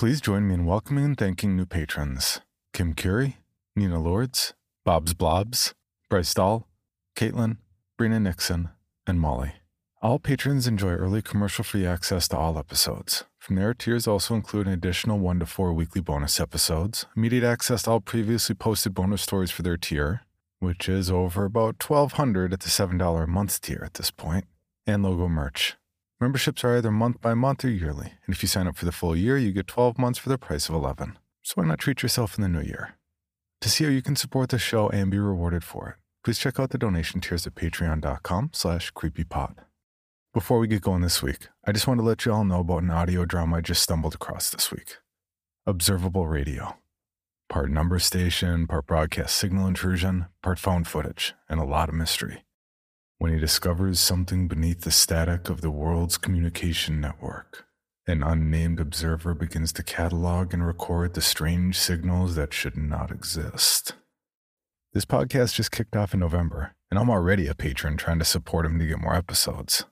Please join me in welcoming and thanking new patrons Kim Curie, Nina Lords, Bob's Blobs, Bryce Dahl, Caitlin, Brina Nixon, and Molly. All patrons enjoy early commercial free access to all episodes. From there, tiers also include an additional one to four weekly bonus episodes, immediate access to all previously posted bonus stories for their tier, which is over about 1200 at the $7 a month tier at this point, and logo merch. Memberships are either month by month or yearly, and if you sign up for the full year, you get 12 months for the price of 11. So why not treat yourself in the new year? To see how you can support the show and be rewarded for it, please check out the donation tiers at patreon.com slash creepypod. Before we get going this week, I just want to let you all know about an audio drama I just stumbled across this week. Observable Radio. Part number station, part broadcast signal intrusion, part phone footage, and a lot of mystery when he discovers something beneath the static of the world's communication network. An unnamed observer begins to catalog and record the strange signals that should not exist. This podcast just kicked off in November, and I'm already a patron trying to support him to get more episodes.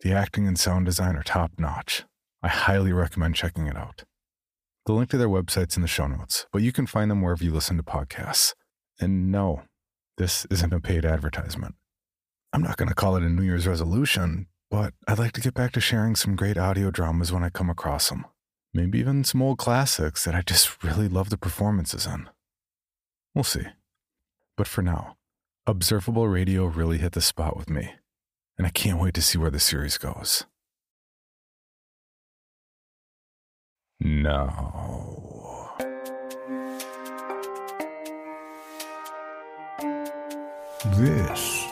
The acting and sound design are top notch. I highly recommend checking it out. The link to their website's in the show notes, but you can find them wherever you listen to podcasts. And no, this isn't a paid advertisement. I'm not going to call it a New Year's resolution, but I'd like to get back to sharing some great audio dramas when I come across them. Maybe even some old classics that I just really love the performances in. We'll see. But for now, Observable Radio really hit the spot with me, and I can't wait to see where the series goes. Now. This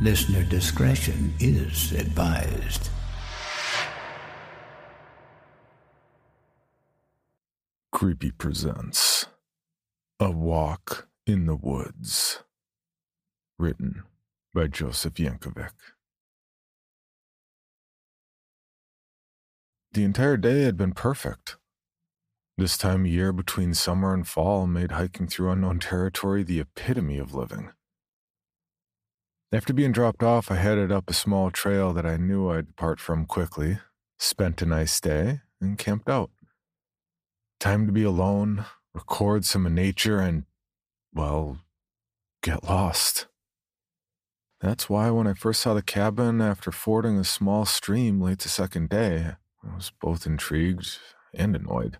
Listener discretion is advised. Creepy presents A Walk in the Woods. Written by Joseph Yenkavitch. The entire day had been perfect. This time of year between summer and fall made hiking through unknown territory the epitome of living. After being dropped off, I headed up a small trail that I knew I'd depart from quickly, spent a nice day, and camped out. Time to be alone, record some of nature, and, well, get lost. That's why when I first saw the cabin after fording a small stream late the second day, I was both intrigued and annoyed.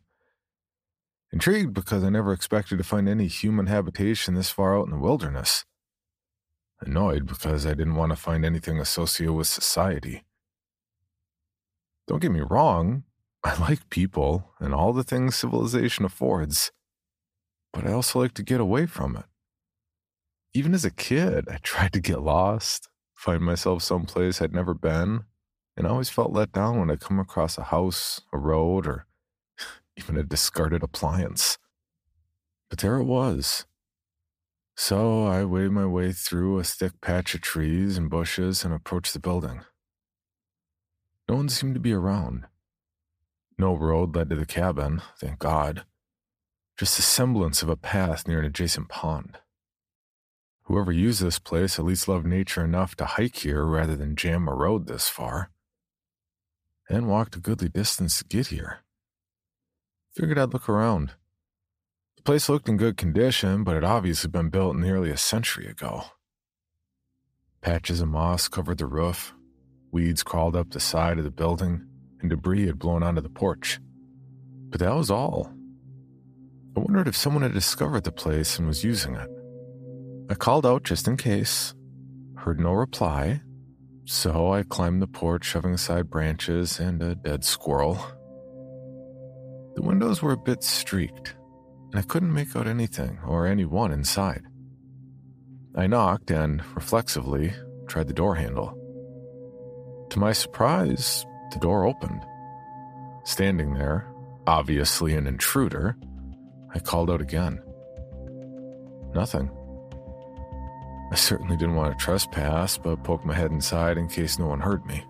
Intrigued because I never expected to find any human habitation this far out in the wilderness annoyed because I didn't want to find anything associated with society. Don't get me wrong, I like people and all the things civilization affords, but I also like to get away from it. Even as a kid, I tried to get lost, find myself someplace I'd never been, and I always felt let down when I come across a house, a road, or even a discarded appliance. But there it was, so I waded my way through a thick patch of trees and bushes and approached the building. No one seemed to be around. No road led to the cabin, thank God, just a semblance of a path near an adjacent pond. Whoever used this place at least loved nature enough to hike here rather than jam a road this far. And walked a goodly distance to get here. Figured I'd look around. The place looked in good condition, but had obviously been built nearly a century ago. Patches of moss covered the roof, weeds crawled up the side of the building, and debris had blown onto the porch. But that was all. I wondered if someone had discovered the place and was using it. I called out just in case, heard no reply, so I climbed the porch, shoving aside branches and a dead squirrel. The windows were a bit streaked, and I couldn't make out anything or anyone inside. I knocked and, reflexively, tried the door handle. To my surprise, the door opened. Standing there, obviously an intruder, I called out again. Nothing. I certainly didn't want to trespass, but poked my head inside in case no one heard me.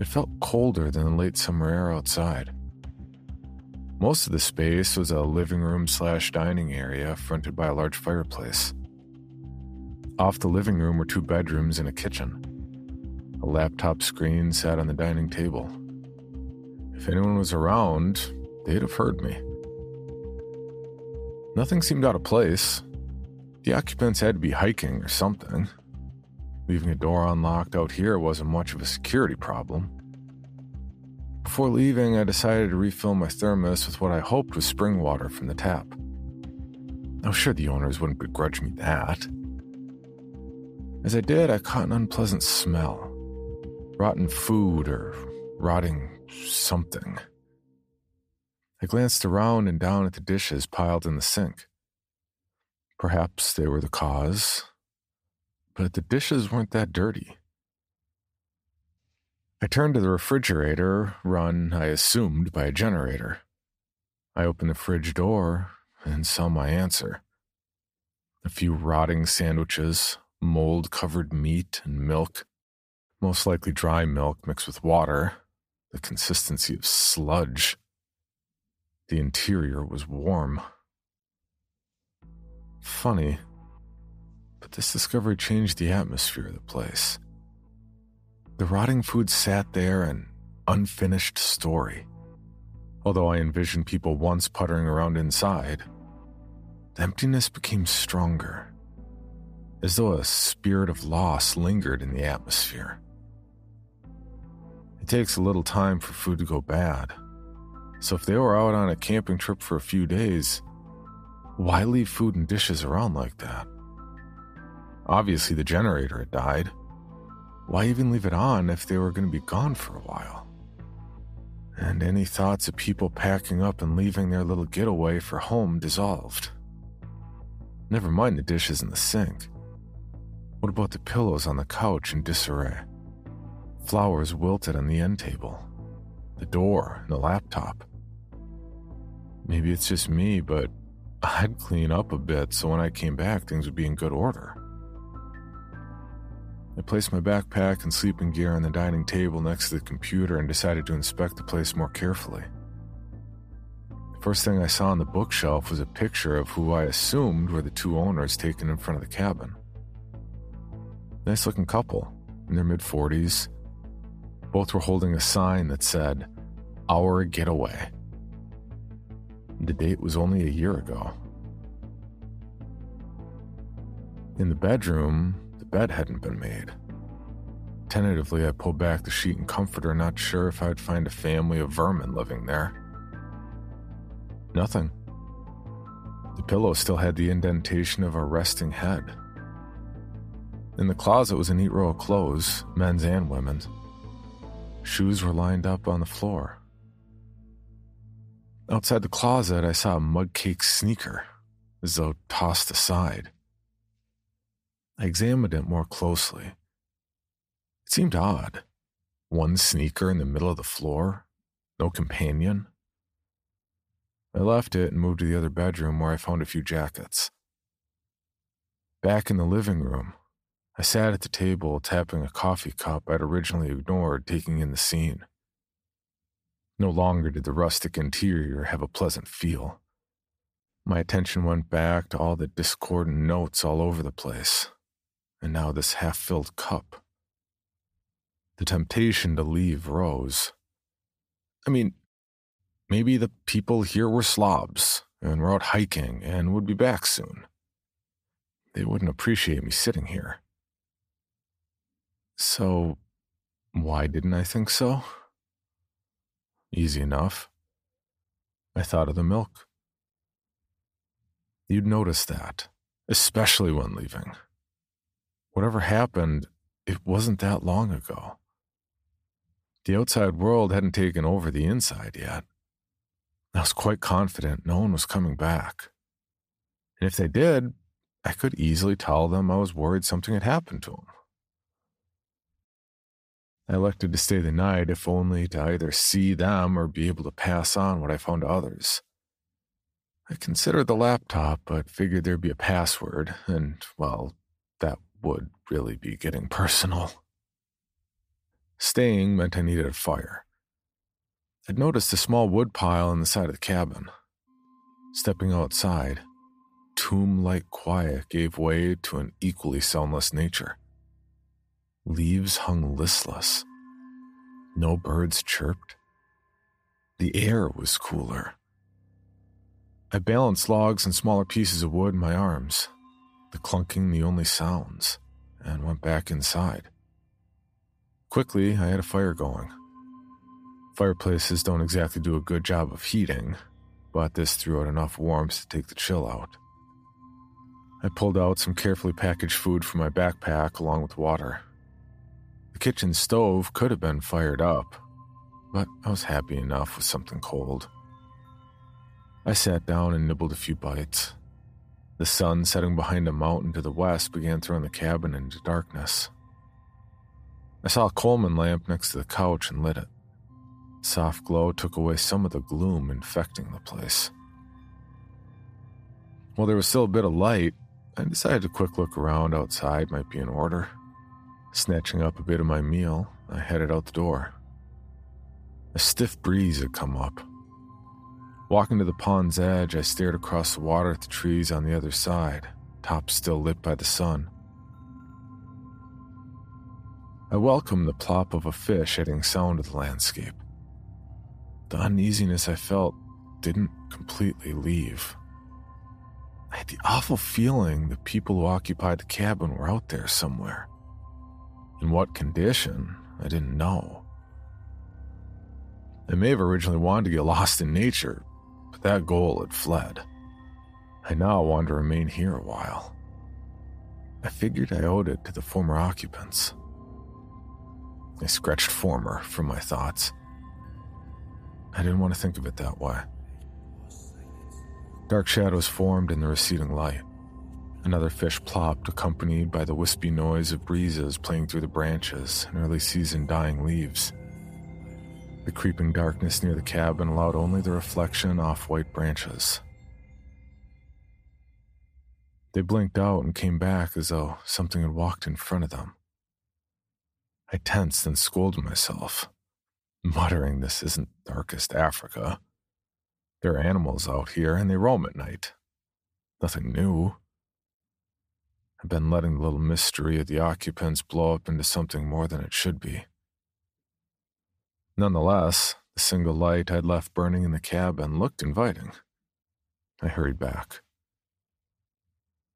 It felt colder than the late summer air outside. Most of the space was a living room slash dining area fronted by a large fireplace. Off the living room were two bedrooms and a kitchen. A laptop screen sat on the dining table. If anyone was around, they'd have heard me. Nothing seemed out of place. The occupants had to be hiking or something. Leaving a door unlocked out here wasn't much of a security problem. Before leaving, I decided to refill my thermos with what I hoped was spring water from the tap. I was sure the owners wouldn't begrudge me that. As I did, I caught an unpleasant smell rotten food or rotting something. I glanced around and down at the dishes piled in the sink. Perhaps they were the cause, but the dishes weren't that dirty. I turned to the refrigerator, run, I assumed, by a generator. I opened the fridge door and saw my answer. A few rotting sandwiches, mold covered meat, and milk. Most likely dry milk mixed with water, the consistency of sludge. The interior was warm. Funny, but this discovery changed the atmosphere of the place. The rotting food sat there, an unfinished story. Although I envisioned people once puttering around inside, the emptiness became stronger, as though a spirit of loss lingered in the atmosphere. It takes a little time for food to go bad, so if they were out on a camping trip for a few days, why leave food and dishes around like that? Obviously, the generator had died. Why even leave it on if they were going to be gone for a while? And any thoughts of people packing up and leaving their little getaway for home dissolved. Never mind the dishes in the sink. What about the pillows on the couch in disarray? Flowers wilted on the end table, the door, and the laptop. Maybe it's just me, but I'd clean up a bit so when I came back, things would be in good order. I placed my backpack and sleeping gear on the dining table next to the computer and decided to inspect the place more carefully. The first thing I saw on the bookshelf was a picture of who I assumed were the two owners taken in front of the cabin. Nice looking couple, in their mid 40s. Both were holding a sign that said, Our Getaway. The date was only a year ago. In the bedroom, bed hadn't been made. Tentatively, I pulled back the sheet and comforter, not sure if I'd find a family of vermin living there. Nothing. The pillow still had the indentation of a resting head. In the closet was a neat row of clothes, men's and women's. Shoes were lined up on the floor. Outside the closet, I saw a mudcake sneaker, as though tossed aside. I examined it more closely. It seemed odd. One sneaker in the middle of the floor, no companion. I left it and moved to the other bedroom where I found a few jackets. Back in the living room, I sat at the table tapping a coffee cup I'd originally ignored, taking in the scene. No longer did the rustic interior have a pleasant feel. My attention went back to all the discordant notes all over the place, and now this half filled cup. The temptation to leave rose. I mean, maybe the people here were slobs and were out hiking and would be back soon. They wouldn't appreciate me sitting here. So, why didn't I think so? Easy enough. I thought of the milk. You'd notice that, especially when leaving. Whatever happened, it wasn't that long ago. The outside world hadn't taken over the inside yet. I was quite confident no one was coming back. And if they did, I could easily tell them I was worried something had happened to them. I elected to stay the night if only to either see them or be able to pass on what I found to others. I considered the laptop, but figured there'd be a password, and, well, that would really be getting personal. Staying meant I needed a fire. I'd noticed a small wood pile on the side of the cabin. Stepping outside, tomb like quiet gave way to an equally soundless nature. Leaves hung listless. No birds chirped. The air was cooler. I balanced logs and smaller pieces of wood in my arms, the clunking the only sounds, and went back inside. Quickly, I had a fire going. Fireplaces don't exactly do a good job of heating, but this threw out enough warmth to take the chill out. I pulled out some carefully packaged food from my backpack along with water The kitchen stove could have been fired up, but I was happy enough with something cold. I sat down and nibbled a few bites. The sun setting behind a mountain to the west began throwing the cabin into darkness. I saw a Coleman lamp next to the couch and lit it. soft glow took away some of the gloom infecting the place. While there was still a bit of light, I decided a quick look around outside might be in order. Snatching up a bit of my meal, I headed out the door. A stiff breeze had come up. Walking to the pond's edge, I stared across the water at the trees on the other side, tops still lit by the sun. I welcomed the plop of a fish adding sound to the landscape. The uneasiness I felt didn't completely leave. I had the awful feeling the people who occupied the cabin were out there somewhere. In what condition, I didn't know. I may have originally wanted to get lost in nature, that goal had fled. I now wanted to remain here a while. I figured I owed it to the former occupants. I scratched former from my thoughts. I didn't want to think of it that way. Dark shadows formed in the receding light. Another fish plopped, accompanied by the wispy noise of breezes playing through the branches and early season dying leaves. The creeping darkness near the cabin allowed only the reflection off white branches. They blinked out and came back as though something had walked in front of them. I tensed and scolded myself, muttering, This isn't darkest Africa. There are animals out here and they roam at night. Nothing new. I've been letting the little mystery of the occupants blow up into something more than it should be. Nonetheless, the single light I'd left burning in the cabin looked inviting. I hurried back.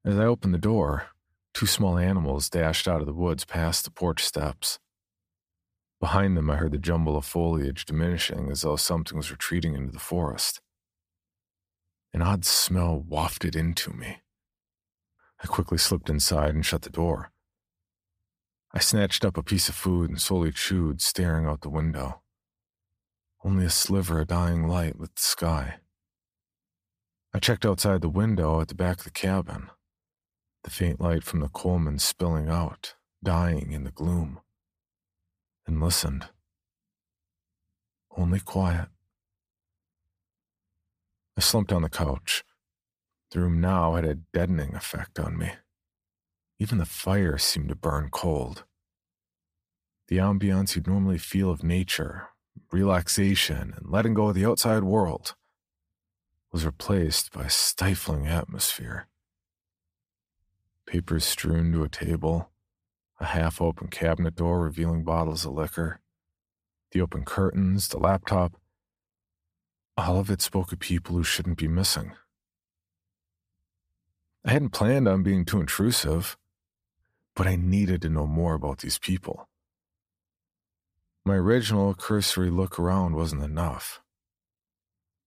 As I opened the door, two small animals dashed out of the woods past the porch steps. Behind them, I heard the jumble of foliage diminishing as though something was retreating into the forest. An odd smell wafted into me. I quickly slipped inside and shut the door. I snatched up a piece of food and slowly chewed, staring out the window. Only a sliver of dying light lit the sky. I checked outside the window at the back of the cabin, the faint light from the Coleman spilling out, dying in the gloom, and listened. Only quiet. I slumped on the couch the room now had a deadening effect on me. Even the fire seemed to burn cold. The ambiance you'd normally feel of nature, relaxation, and letting go of the outside world was replaced by a stifling atmosphere. Papers strewn to a table, a half open cabinet door revealing bottles of liquor, the open curtains, the laptop. All of it spoke of people who shouldn't be missing. I hadn't planned on being too intrusive, but I needed to know more about these people. My original cursory look around wasn't enough.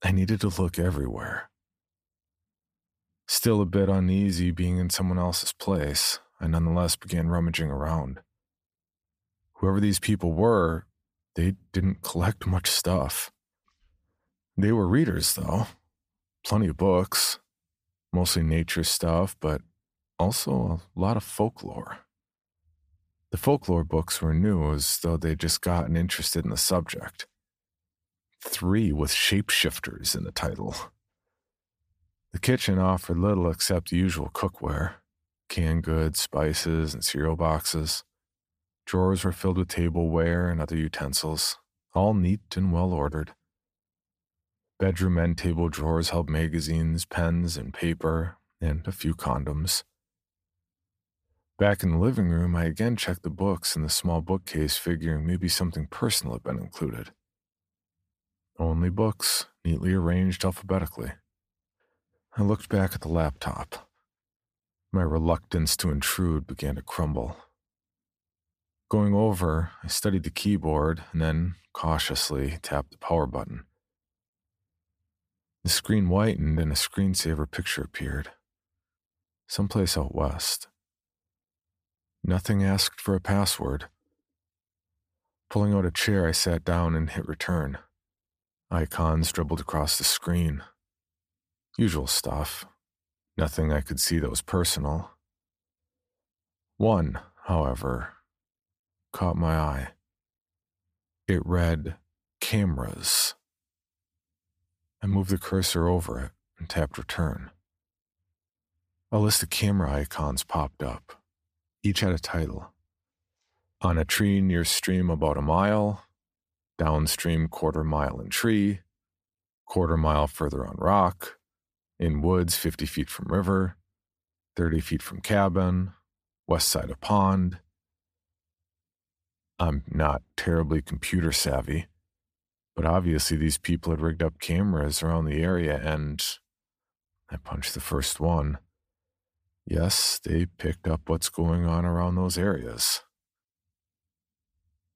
I needed to look everywhere. Still a bit uneasy being in someone else's place, I nonetheless began rummaging around. Whoever these people were, they didn't collect much stuff. They were readers, though. Plenty of books, mostly nature stuff, but also a lot of folklore. The folklore books were new as though they'd just gotten interested in the subject. Three with shapeshifters in the title. The kitchen offered little except usual cookware canned goods, spices, and cereal boxes. Drawers were filled with tableware and other utensils, all neat and well ordered. Bedroom end table drawers held magazines, pens, and paper, and a few condoms. Back in the living room, I again checked the books in the small bookcase, figuring maybe something personal had been included. Only books, neatly arranged alphabetically. I looked back at the laptop. My reluctance to intrude began to crumble. Going over, I studied the keyboard and then cautiously tapped the power button. The screen whitened and a screensaver picture appeared. Someplace out west. Nothing asked for a password. Pulling out a chair, I sat down and hit return. Icons dribbled across the screen. Usual stuff. Nothing I could see that was personal. One, however, caught my eye. It read cameras. I moved the cursor over it and tapped return. A list of camera icons popped up. Each had a title. On a tree near stream about a mile, downstream quarter mile in tree, quarter mile further on rock, in woods 50 feet from river, 30 feet from cabin, west side of pond. I'm not terribly computer savvy, but obviously these people had rigged up cameras around the area and I punched the first one. Yes, they picked up what's going on around those areas.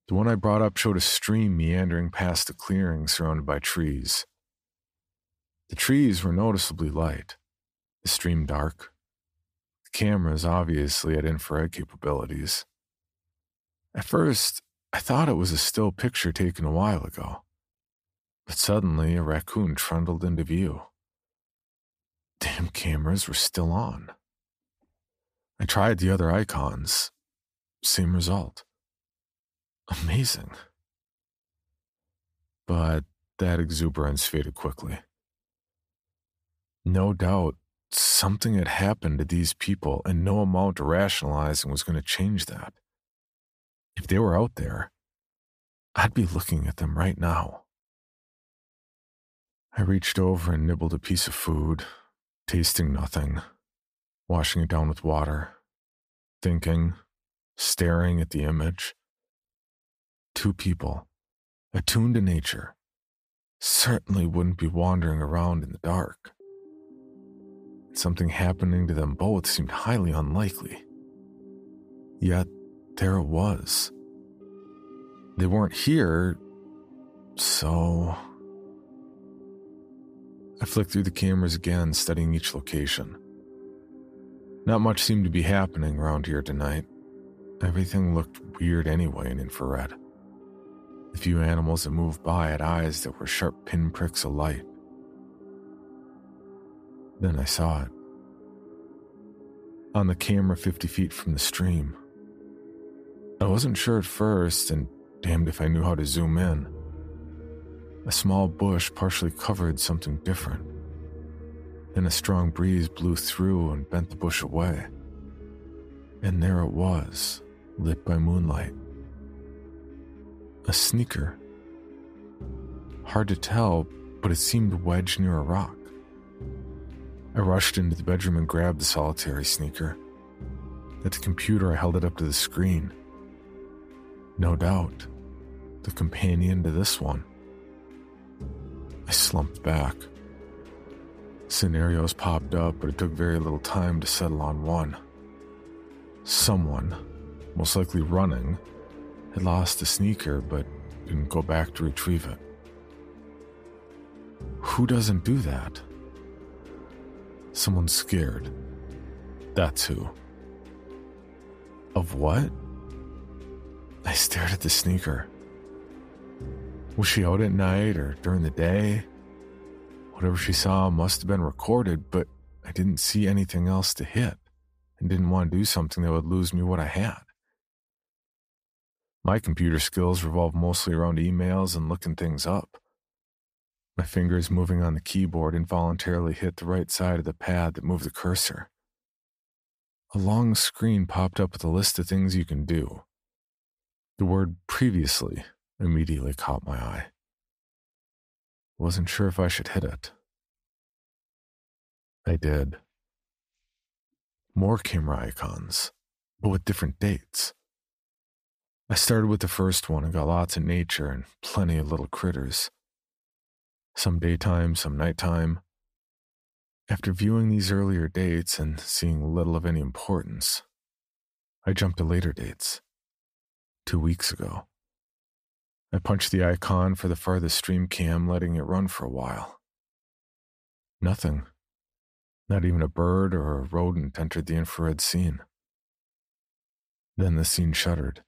The one I brought up showed a stream meandering past a clearing surrounded by trees. The trees were noticeably light, the stream dark. The cameras obviously had infrared capabilities. At first, I thought it was a still picture taken a while ago, but suddenly a raccoon trundled into view. Damn cameras were still on. I tried the other icons. Same result. Amazing. But that exuberance faded quickly. No doubt something had happened to these people, and no amount of rationalizing was going to change that. If they were out there, I'd be looking at them right now. I reached over and nibbled a piece of food, tasting nothing washing it down with water, thinking, staring at the image. Two people, attuned to nature, certainly wouldn't be wandering around in the dark. Something happening to them both seemed highly unlikely. Yet, there it was. They weren't here, so. I flicked through the cameras again, studying each location. Not much seemed to be happening around here tonight. Everything looked weird anyway in infrared. The few animals that moved by had eyes that were sharp pinpricks of light. Then I saw it. On the camera 50 feet from the stream. I wasn't sure at first, and damned if I knew how to zoom in. A small bush partially covered something different. Then a strong breeze blew through and bent the bush away. And there it was, lit by moonlight. A sneaker. Hard to tell, but it seemed wedged near a rock. I rushed into the bedroom and grabbed the solitary sneaker. At the computer, I held it up to the screen. No doubt, the companion to this one. I slumped back. Scenarios popped up, but it took very little time to settle on one. Someone, most likely running, had lost the sneaker but didn't go back to retrieve it. Who doesn't do that? Someone's scared. That's who. Of what? I stared at the sneaker. Was she out at night or during the day? Whatever she saw must have been recorded, but I didn't see anything else to hit and didn't want to do something that would lose me what I had. My computer skills revolve mostly around emails and looking things up. My fingers moving on the keyboard involuntarily hit the right side of the pad that moved the cursor. A long screen popped up with a list of things you can do. The word previously immediately caught my eye. Wasn't sure if I should hit it. I did. More camera icons, but with different dates. I started with the first one and got lots of nature and plenty of little critters. Some daytime, some nighttime. After viewing these earlier dates and seeing little of any importance, I jumped to later dates. Two weeks ago. I punched the icon for the farthest stream cam, letting it run for a while. Nothing. Not even a bird or a rodent entered the infrared scene. Then the scene shuddered,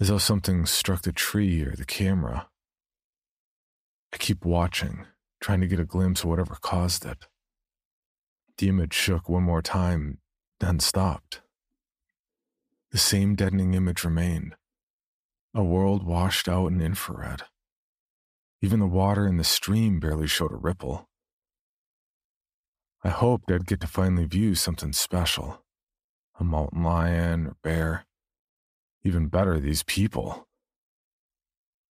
as though something struck the tree or the camera. I keep watching, trying to get a glimpse of whatever caused it. The image shook one more time, then stopped. The same deadening image remained a world washed out in infrared. Even the water in the stream barely showed a ripple. I hoped I'd get to finally view something special a mountain lion or bear. Even better, these people.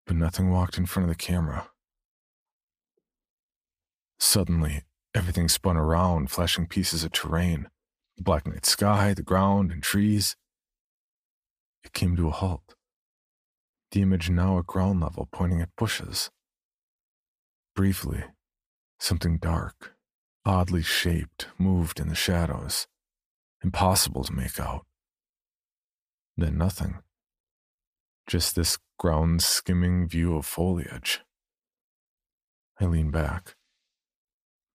But nothing walked in front of the camera. Suddenly, everything spun around, flashing pieces of terrain the black night sky, the ground, and trees. It came to a halt. The image now at ground level, pointing at bushes. Briefly, something dark, oddly shaped, moved in the shadows, impossible to make out. Then nothing. Just this ground skimming view of foliage. I leaned back.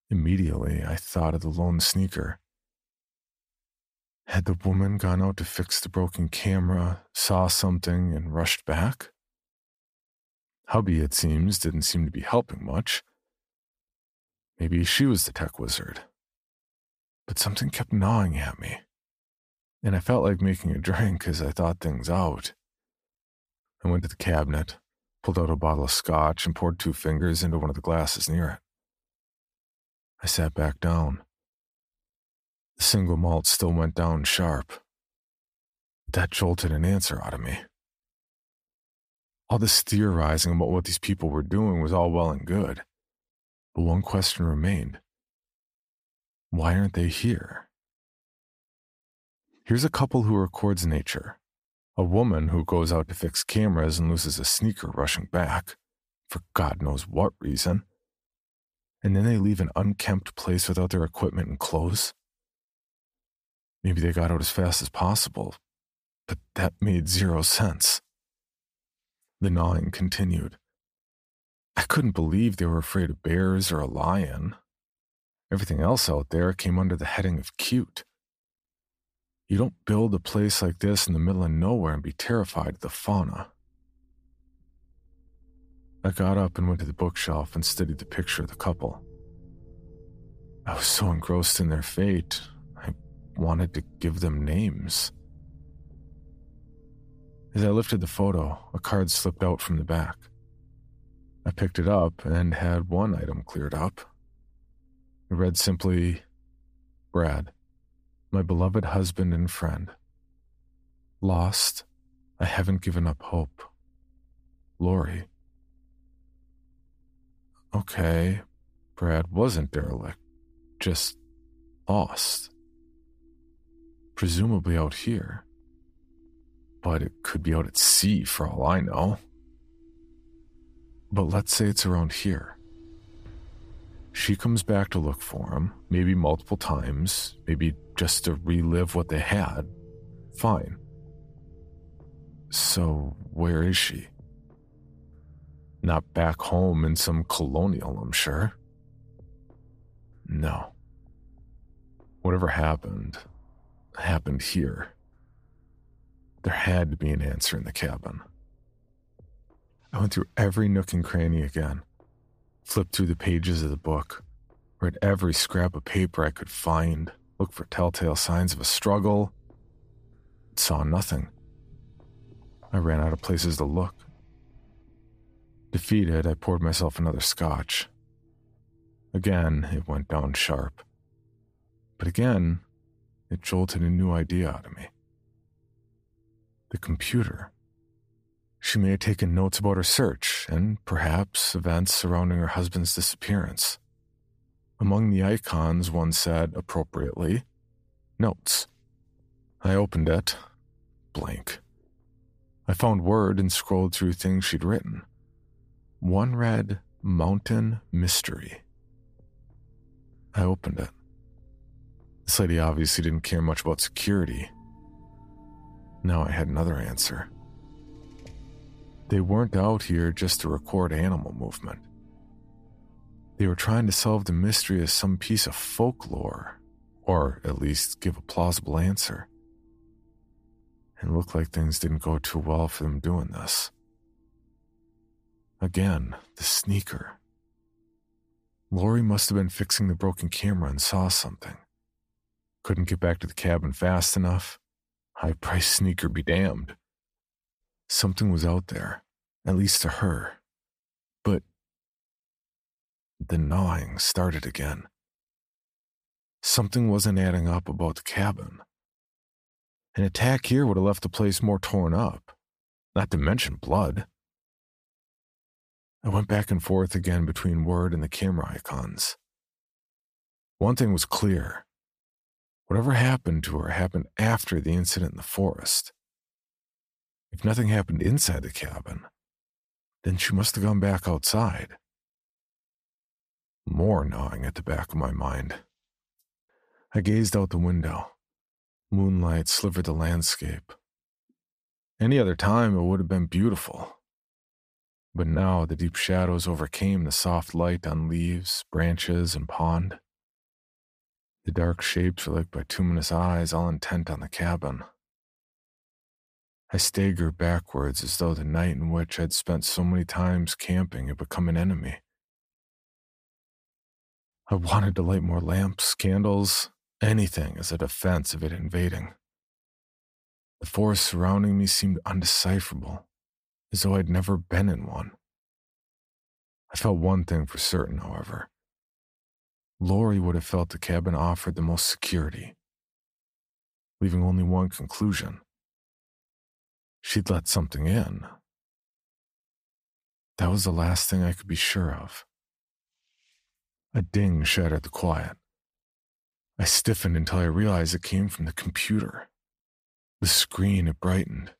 Immediately, I thought of the lone sneaker. Had the woman gone out to fix the broken camera, saw something, and rushed back? Hubby, it seems, didn't seem to be helping much. Maybe she was the tech wizard. But something kept gnawing at me, and I felt like making a drink as I thought things out. I went to the cabinet, pulled out a bottle of scotch, and poured two fingers into one of the glasses near it. I sat back down. The single malt still went down sharp. That jolted an answer out of me. All this theorizing about what these people were doing was all well and good. But one question remained why aren't they here? Here's a couple who records nature. A woman who goes out to fix cameras and loses a sneaker rushing back, for God knows what reason and then they leave an unkempt place without their equipment and clothes? Maybe they got out as fast as possible, but that made zero sense. The gnawing continued. I couldn't believe they were afraid of bears or a lion. Everything else out there came under the heading of cute. You don't build a place like this in the middle of nowhere and be terrified of the fauna. I got up and went to the bookshelf and studied the picture of the couple. I was so engrossed in their fate, wanted to give them names. As I lifted the photo, a card slipped out from the back. I picked it up and had one item cleared up. It read simply Brad, my beloved husband and friend. Lost, I haven't given up hope. Lori. Okay, Brad wasn't derelict, just lost. Presumably out here. But it could be out at sea for all I know. But let's say it's around here. She comes back to look for him, maybe multiple times, maybe just to relive what they had. Fine. So, where is she? Not back home in some colonial, I'm sure. No. Whatever happened, happened here. There had to be an answer in the cabin. I went through every nook and cranny again, flipped through the pages of the book, read every scrap of paper I could find, looked for telltale signs of a struggle, saw nothing. I ran out of places to look. Defeated, I poured myself another scotch. Again, it went down sharp. But again, it jolted a new idea out of me. The computer. She may have taken notes about her search and perhaps events surrounding her husband's disappearance. Among the icons, one said, appropriately, Notes. I opened it. Blank. I found Word and scrolled through things she'd written. One read, Mountain Mystery. I opened it. This lady obviously didn't care much about security. Now I had another answer. They weren't out here just to record animal movement. They were trying to solve the mystery of some piece of folklore, or at least give a plausible answer. It looked like things didn't go too well for them doing this. Again, the sneaker. Lori must have been fixing the broken camera and saw something. Couldn't get back to the cabin fast enough. High price sneaker be damned. Something was out there, at least to her. But the gnawing started again. Something wasn't adding up about the cabin. An attack here would have left the place more torn up, not to mention blood. I went back and forth again between Word and the camera icons. One thing was clear whatever happened to her happened after the incident in the forest. If nothing happened inside the cabin, then she must have gone back outside. More gnawing at the back of my mind. I gazed out the window. Moonlight slivered the landscape. Any other time, it would have been beautiful. But now the deep shadows overcame the soft light on leaves, branches, and pond. The dark shapes were like bituminous eyes, all intent on the cabin. I staggered backwards as though the night in which I'd spent so many times camping had become an enemy. I wanted to light more lamps, candles, anything as a defense of it invading. The forest surrounding me seemed undecipherable, as though I'd never been in one. I felt one thing for certain, however. Lori would have felt the cabin offered the most security, leaving only one conclusion. She'd let something in. That was the last thing I could be sure of. A ding shattered the quiet. I stiffened until I realized it came from the computer. The screen had brightened.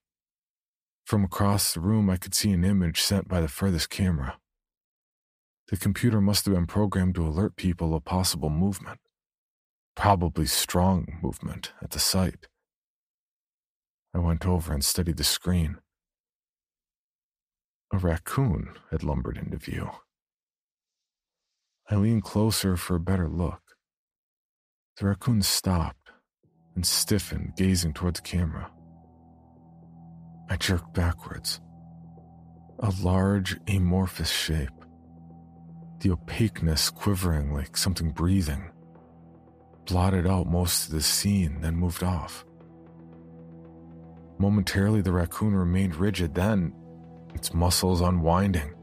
From across the room, I could see an image sent by the furthest camera. The computer must have been programmed to alert people of possible movement, probably strong movement, at the site. I went over and studied the screen. A raccoon had lumbered into view. I leaned closer for a better look. The raccoon stopped and stiffened, gazing toward the camera. I jerked backwards. A large, amorphous shape. The opaqueness quivering like something breathing. Blotted out most of the scene, then moved off. Momentarily, the raccoon remained rigid, then, its muscles unwinding,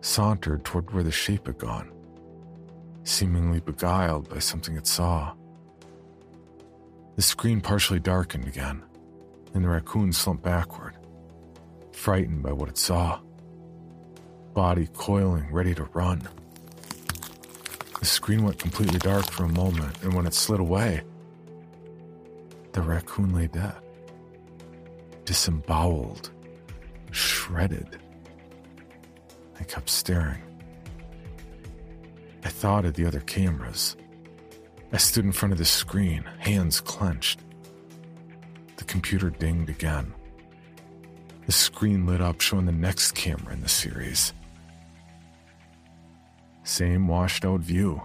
sauntered toward where the shape had gone seemingly beguiled by something it saw. The screen partially darkened again, and the raccoon slumped backward, frightened by what it saw. Body coiling, ready to run. The screen went completely dark for a moment, and when it slid away, the raccoon lay dead. Disemboweled, shredded. I kept staring. I thought of the other cameras. I stood in front of the screen, hands clenched. The computer dinged again. The screen lit up, showing the next camera in the series. Same washed out view.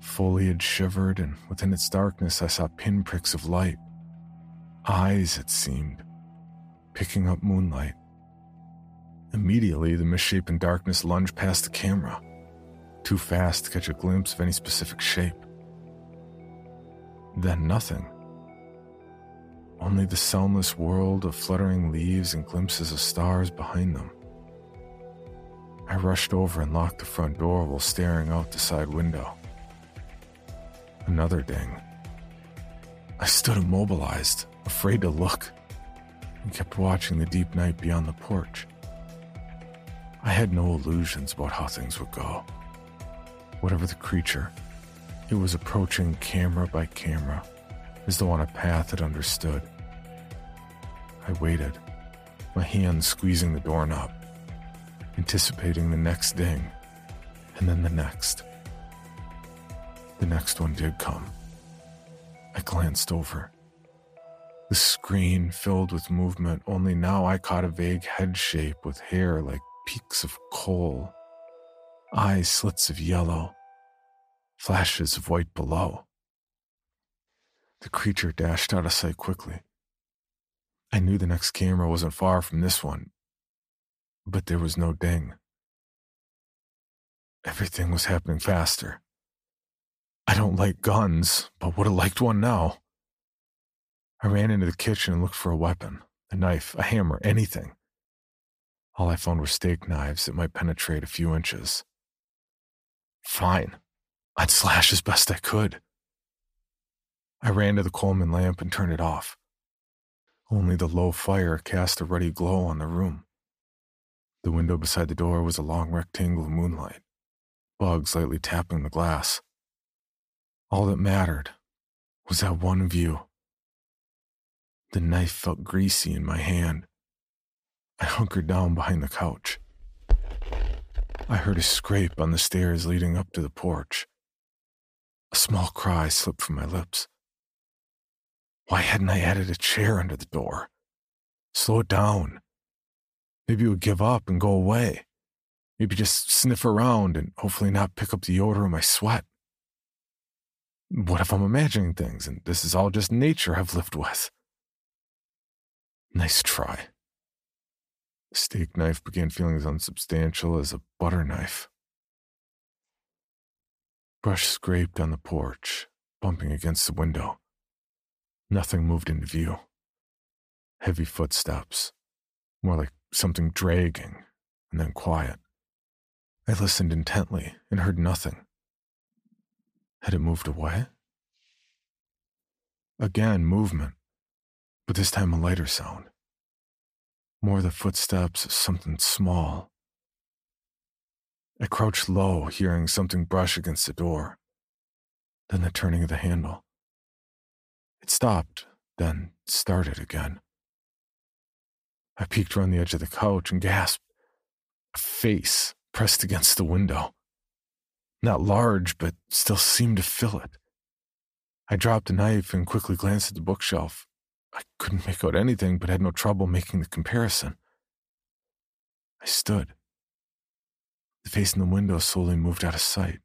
Foliage shivered, and within its darkness, I saw pinpricks of light. Eyes, it seemed, picking up moonlight. Immediately, the misshapen darkness lunged past the camera, too fast to catch a glimpse of any specific shape. Then nothing. Only the soundless world of fluttering leaves and glimpses of stars behind them. I rushed over and locked the front door while staring out the side window. Another ding. I stood immobilized, afraid to look, and kept watching the deep night beyond the porch. I had no illusions about how things would go. Whatever the creature, it was approaching camera by camera, as though on a path it understood. I waited, my hands squeezing the doorknob anticipating the next ding, and then the next. The next one did come. I glanced over. The screen filled with movement, only now I caught a vague head shape with hair like peaks of coal, eyes slits of yellow, flashes of white below. The creature dashed out of sight quickly. I knew the next camera wasn't far from this one, but there was no ding. Everything was happening faster. I don't like guns, but would have liked one now. I ran into the kitchen and looked for a weapon a knife, a hammer, anything. All I found were steak knives that might penetrate a few inches. Fine. I'd slash as best I could. I ran to the Coleman lamp and turned it off. Only the low fire cast a ruddy glow on the room. The window beside the door was a long rectangle of moonlight, bugs lightly tapping the glass. All that mattered was that one view. The knife felt greasy in my hand. I hunkered down behind the couch. I heard a scrape on the stairs leading up to the porch. A small cry slipped from my lips. Why hadn't I added a chair under the door? Slow it down. Maybe it would give up and go away. Maybe just sniff around and hopefully not pick up the odor of my sweat. What if I'm imagining things and this is all just nature I've lived with? Nice try. The steak knife began feeling as unsubstantial as a butter knife. Brush scraped on the porch, bumping against the window. Nothing moved into view. Heavy footsteps, more like something dragging, and then quiet. I listened intently and heard nothing. Had it moved away? Again, movement, but this time a lighter sound. More the footsteps of something small. I crouched low, hearing something brush against the door, then the turning of the handle. It stopped, then started again. I peeked around the edge of the couch and gasped. A face pressed against the window. Not large, but still seemed to fill it. I dropped a knife and quickly glanced at the bookshelf. I couldn't make out anything, but had no trouble making the comparison. I stood. The face in the window slowly moved out of sight.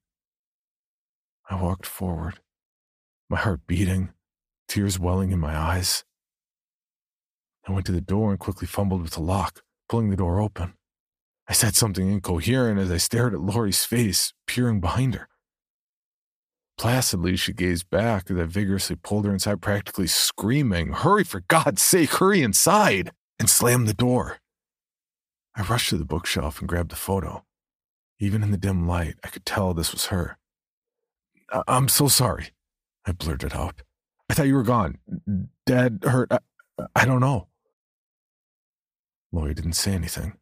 I walked forward, my heart beating, tears welling in my eyes. I went to the door and quickly fumbled with the lock, pulling the door open. I said something incoherent as I stared at Laurie's face, peering behind her. Placidly, she gazed back as I vigorously pulled her inside, practically screaming, Hurry, for God's sake, hurry inside! and slammed the door. I rushed to the bookshelf and grabbed the photo. Even in the dim light, I could tell this was her. I- am so sorry, I blurted out. I thought you were gone. Dead, hurt. I, I don't know. Laurie didn't say anything.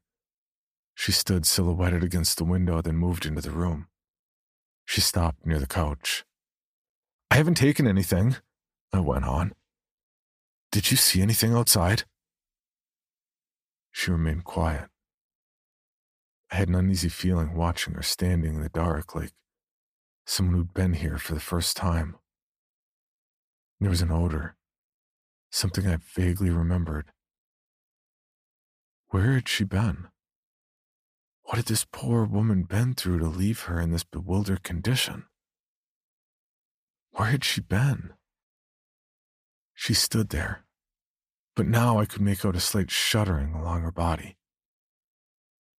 She stood silhouetted against the window, then moved into the room. She stopped near the couch. I haven't taken anything, I went on. Did you see anything outside? She remained quiet. I had an uneasy feeling watching her standing in the dark like someone who'd been here for the first time. There was an odor, something I vaguely remembered. Where had she been? What had this poor woman been through to leave her in this bewildered condition? Where had she been? She stood there, but now I could make out a slight shuddering along her body.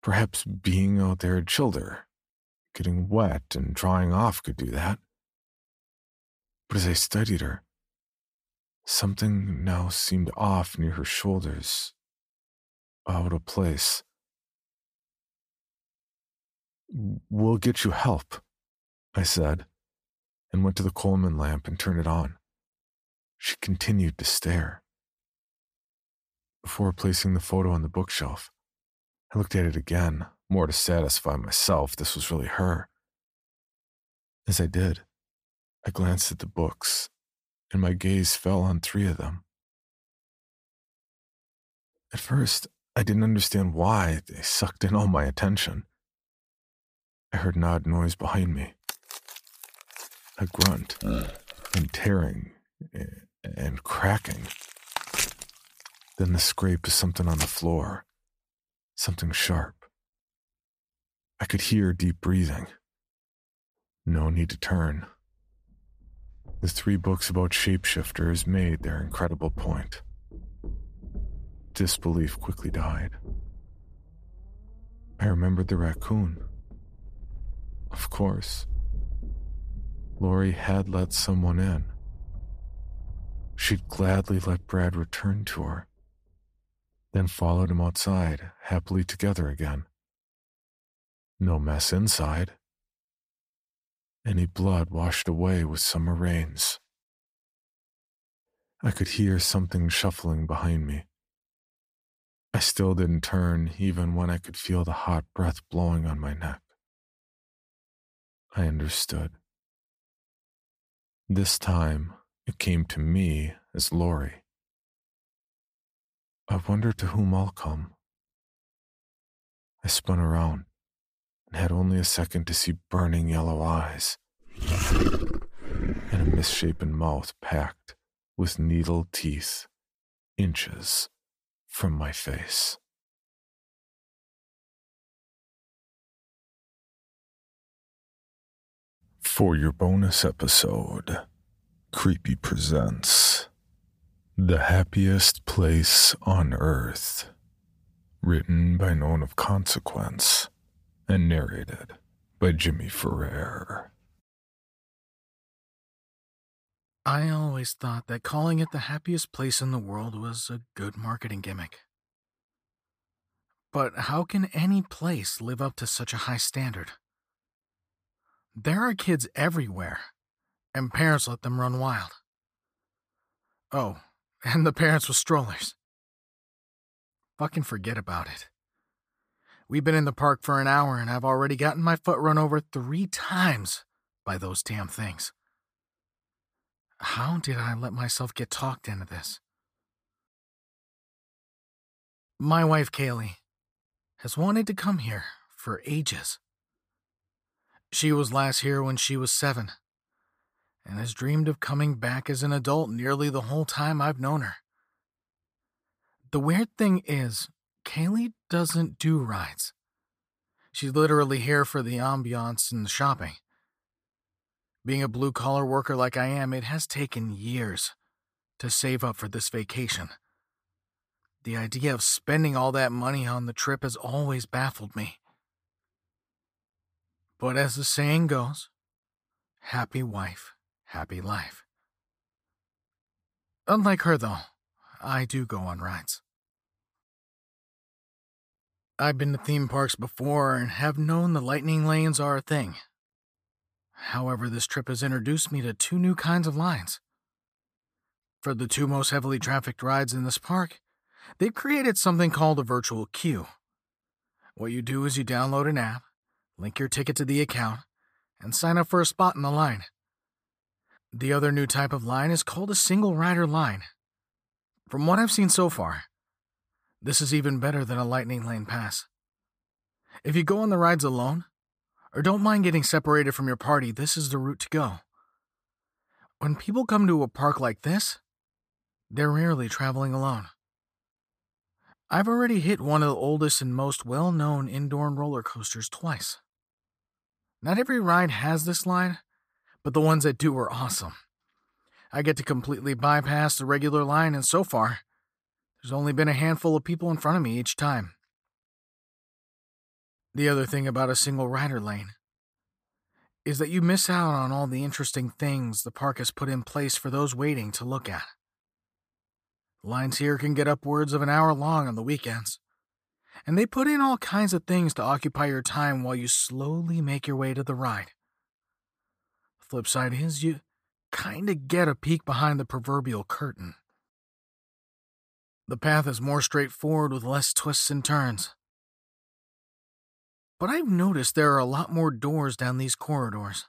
Perhaps being out there had chilled her. Getting wet and drying off could do that. But as I studied her, something now seemed off near her shoulders, out of place. We'll get you help, I said, and went to the Coleman lamp and turned it on. She continued to stare. Before placing the photo on the bookshelf, I looked at it again, more to satisfy myself this was really her. As I did, I glanced at the books, and my gaze fell on three of them. At first, I didn't understand why they sucked in all my attention. I heard an odd noise behind me a grunt, and tearing, and cracking. Then the scrape of something on the floor, something sharp. I could hear deep breathing. No need to turn. The three books about shapeshifters made their incredible point. Disbelief quickly died. I remembered the raccoon. Of course. Lori had let someone in. She'd gladly let Brad return to her, then followed him outside, happily together again. No mess inside. Any blood washed away with summer rains. I could hear something shuffling behind me. I still didn't turn, even when I could feel the hot breath blowing on my neck. I understood. This time, it came to me as Lori. I wonder to whom I'll come. I spun around and had only a second to see burning yellow eyes and a misshapen mouth packed with needle teeth inches from my face. For your bonus episode, Creepy presents The Happiest Place on Earth, written by No One of Consequence and narrated by Jimmy Ferrer. I always thought that calling it the happiest place in the world was a good marketing gimmick. But how can any place live up to such a high standard? There are kids everywhere, and parents let them run wild. Oh, and the parents with strollers. Fucking forget about it. We've been in the park for an hour and I've already gotten my foot run over three times by those damn things. How did I let myself get talked into this? My wife, Kaylee, has wanted to come here for ages. She was last here when she was seven and has dreamed of coming back as an adult nearly the whole time I've known her. The weird thing is, Kaylee doesn't do rides. She's literally here for the ambiance and the shopping. Being a blue collar worker like I am, it has taken years to save up for this vacation. The idea of spending all that money on the trip has always baffled me. But as the saying goes, happy wife, happy life. Unlike her, though, I do go on rides. I've been to theme parks before and have known the lightning lanes are a thing. However, this trip has introduced me to two new kinds of lines. For the two most heavily trafficked rides in this park, they've created something called a virtual queue. What you do is you download an app, link your ticket to the account, and sign up for a spot in the line. The other new type of line is called a single rider line. From what I've seen so far, this is even better than a lightning lane pass. If you go on the rides alone, or don't mind getting separated from your party, this is the route to go. When people come to a park like this, they're rarely traveling alone. I've already hit one of the oldest and most well known indoor roller coasters twice. Not every ride has this line, but the ones that do are awesome. I get to completely bypass the regular line, and so far, there's only been a handful of people in front of me each time. The other thing about a single rider lane is that you miss out on all the interesting things the park has put in place for those waiting to look at. Lines here can get upwards of an hour long on the weekends, and they put in all kinds of things to occupy your time while you slowly make your way to the ride. The flip side is you kind of get a peek behind the proverbial curtain. The path is more straightforward with less twists and turns. But I've noticed there are a lot more doors down these corridors.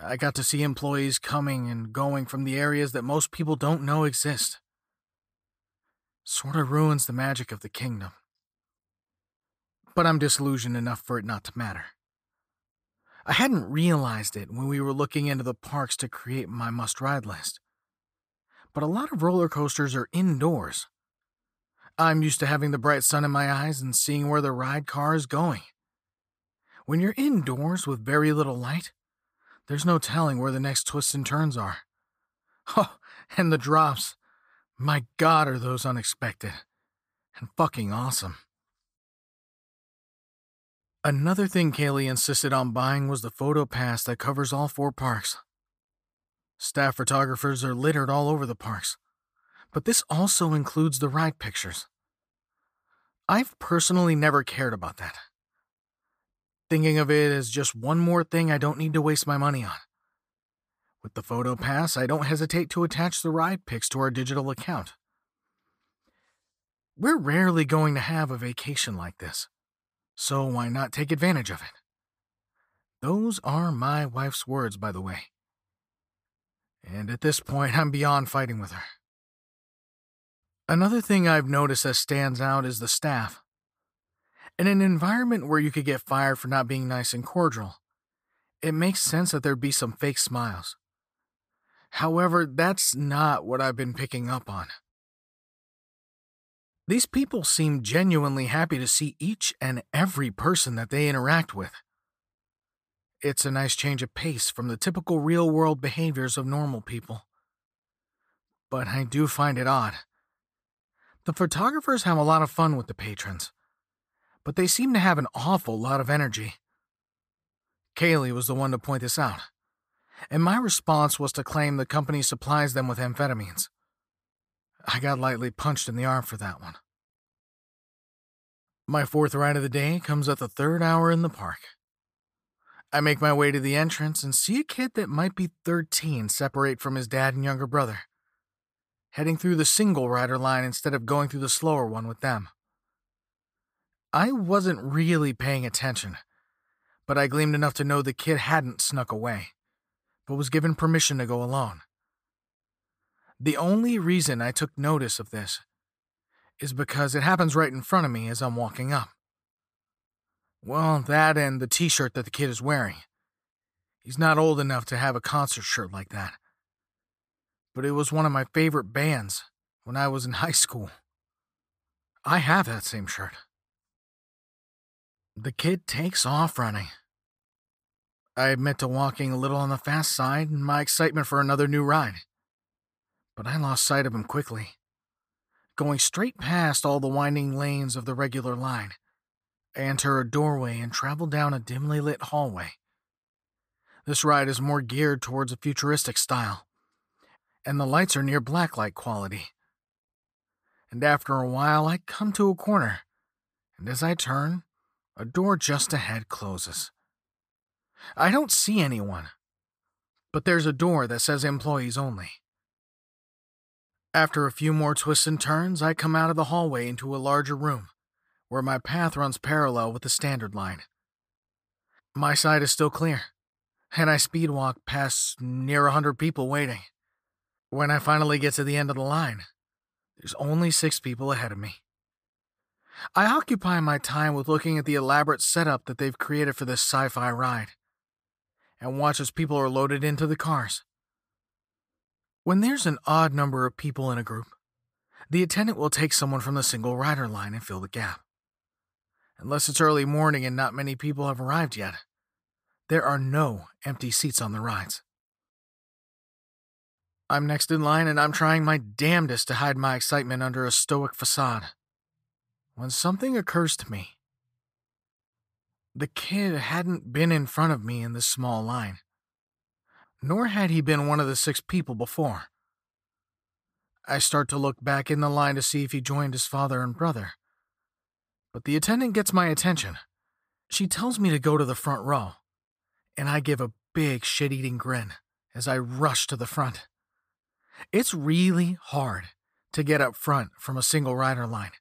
I got to see employees coming and going from the areas that most people don't know exist. Sort of ruins the magic of the kingdom. But I'm disillusioned enough for it not to matter. I hadn't realized it when we were looking into the parks to create my must ride list. But a lot of roller coasters are indoors. I'm used to having the bright sun in my eyes and seeing where the ride car is going. When you're indoors with very little light, there's no telling where the next twists and turns are. Oh, and the drops. My god, are those unexpected. And fucking awesome. Another thing Kaylee insisted on buying was the photo pass that covers all four parks. Staff photographers are littered all over the parks, but this also includes the ride pictures. I've personally never cared about that. Thinking of it as just one more thing I don't need to waste my money on. With the photo pass, I don't hesitate to attach the ride pics to our digital account. We're rarely going to have a vacation like this so why not take advantage of it? Those are my wife's words, by the way. And at this point, I'm beyond fighting with her. Another thing I've noticed that stands out is the staff. In an environment where you could get fired for not being nice and cordial, it makes sense that there'd be some fake smiles. However, that's not what I've been picking up on. These people seem genuinely happy to see each and every person that they interact with. It's a nice change of pace from the typical real world behaviors of normal people. But I do find it odd. The photographers have a lot of fun with the patrons, but they seem to have an awful lot of energy. Kaylee was the one to point this out, and my response was to claim the company supplies them with amphetamines. I got lightly punched in the arm for that one. My fourth ride of the day comes at the third hour in the park. I make my way to the entrance and see a kid that might be 13 separate from his dad and younger brother, heading through the single rider line instead of going through the slower one with them. I wasn't really paying attention, but I gleamed enough to know the kid hadn't snuck away, but was given permission to go alone. The only reason I took notice of this is because it happens right in front of me as I'm walking up. Well, that and the t shirt that the kid is wearing. He's not old enough to have a concert shirt like that. But it was one of my favorite bands when I was in high school. I have that same shirt. The kid takes off running. I admit to walking a little on the fast side in my excitement for another new ride but I lost sight of him quickly. Going straight past all the winding lanes of the regular line, I enter a doorway and travel down a dimly lit hallway. This ride is more geared towards a futuristic style, and the lights are near blacklight quality. And after a while, I come to a corner, and as I turn, a door just ahead closes. I don't see anyone, but there's a door that says employees only. After a few more twists and turns, I come out of the hallway into a larger room, where my path runs parallel with the standard line. My side is still clear, and I speed walk past near a hundred people waiting. When I finally get to the end of the line, there's only six people ahead of me. I occupy my time with looking at the elaborate setup that they've created for this sci fi ride, and watch as people are loaded into the cars. When there's an odd number of people in a group, the attendant will take someone from the single rider line and fill the gap. Unless it's early morning and not many people have arrived yet, there are no empty seats on the rides. I'm next in line and I'm trying my damnedest to hide my excitement under a stoic facade. When something occurs to me, the kid hadn't been in front of me in this small line, nor had he been one of the six people before. I start to look back in the line to see if he joined his father and brother. But the attendant gets my attention. She tells me to go to the front row, and I give a big shit eating grin as I rush to the front. It's really hard to get up front from a single rider line.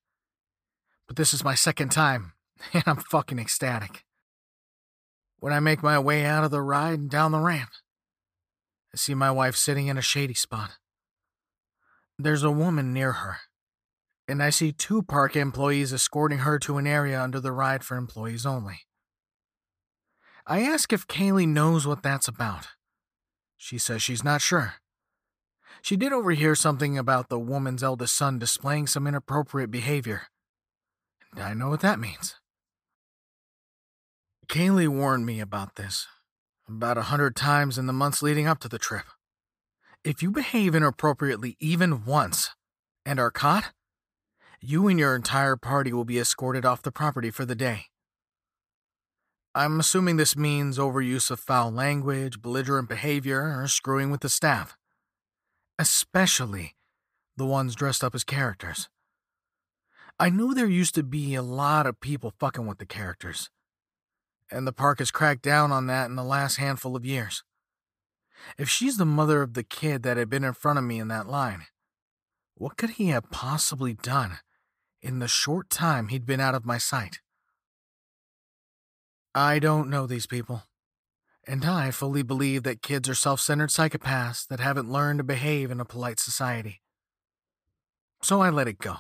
But this is my second time, and I'm fucking ecstatic. When I make my way out of the ride and down the ramp, I see my wife sitting in a shady spot. There's a woman near her, and I see two park employees escorting her to an area under the ride for employees only. I ask if Kaylee knows what that's about. She says she's not sure. She did overhear something about the woman's eldest son displaying some inappropriate behavior. I know what that means. Kaylee warned me about this about a hundred times in the months leading up to the trip. If you behave inappropriately even once and are caught, you and your entire party will be escorted off the property for the day. I'm assuming this means overuse of foul language, belligerent behavior, or screwing with the staff. Especially the ones dressed up as characters. I knew there used to be a lot of people fucking with the characters, and the park has cracked down on that in the last handful of years. If she's the mother of the kid that had been in front of me in that line, what could he have possibly done in the short time he'd been out of my sight? I don't know these people, and I fully believe that kids are self centered psychopaths that haven't learned to behave in a polite society. So I let it go.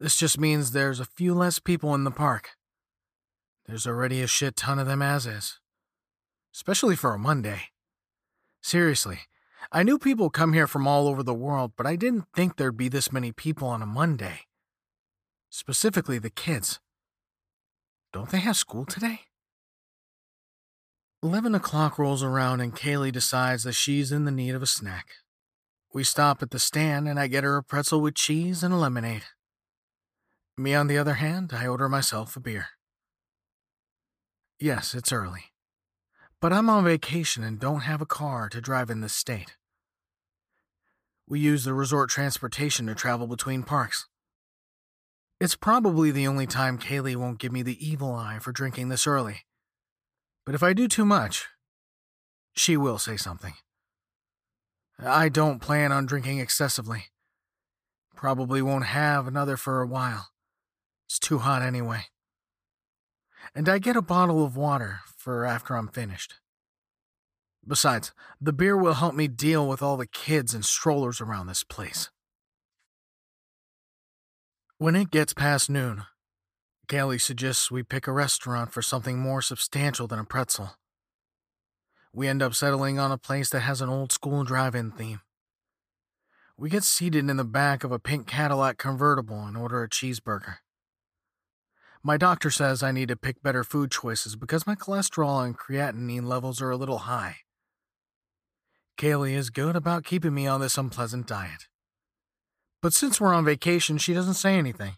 This just means there's a few less people in the park. There's already a shit ton of them as is especially for a Monday. Seriously, I knew people come here from all over the world, but I didn't think there'd be this many people on a Monday. Specifically, the kids. Don't they have school today? 11 o'clock rolls around and Kaylee decides that she's in the need of a snack. We stop at the stand and I get her a pretzel with cheese and a lemonade. Me, on the other hand, I order myself a beer. Yes, it's early. But I'm on vacation and don't have a car to drive in this state. We use the resort transportation to travel between parks. It's probably the only time Kaylee won't give me the evil eye for drinking this early. But if I do too much, she will say something. I don't plan on drinking excessively. Probably won't have another for a while. It's too hot anyway. And I get a bottle of water for after I'm finished. Besides, the beer will help me deal with all the kids and strollers around this place. When it gets past noon, Kaylee suggests we pick a restaurant for something more substantial than a pretzel. We end up settling on a place that has an old school drive in theme. We get seated in the back of a pink Cadillac convertible and order a cheeseburger. My doctor says I need to pick better food choices because my cholesterol and creatinine levels are a little high. Kaylee is good about keeping me on this unpleasant diet. But since we're on vacation, she doesn't say anything.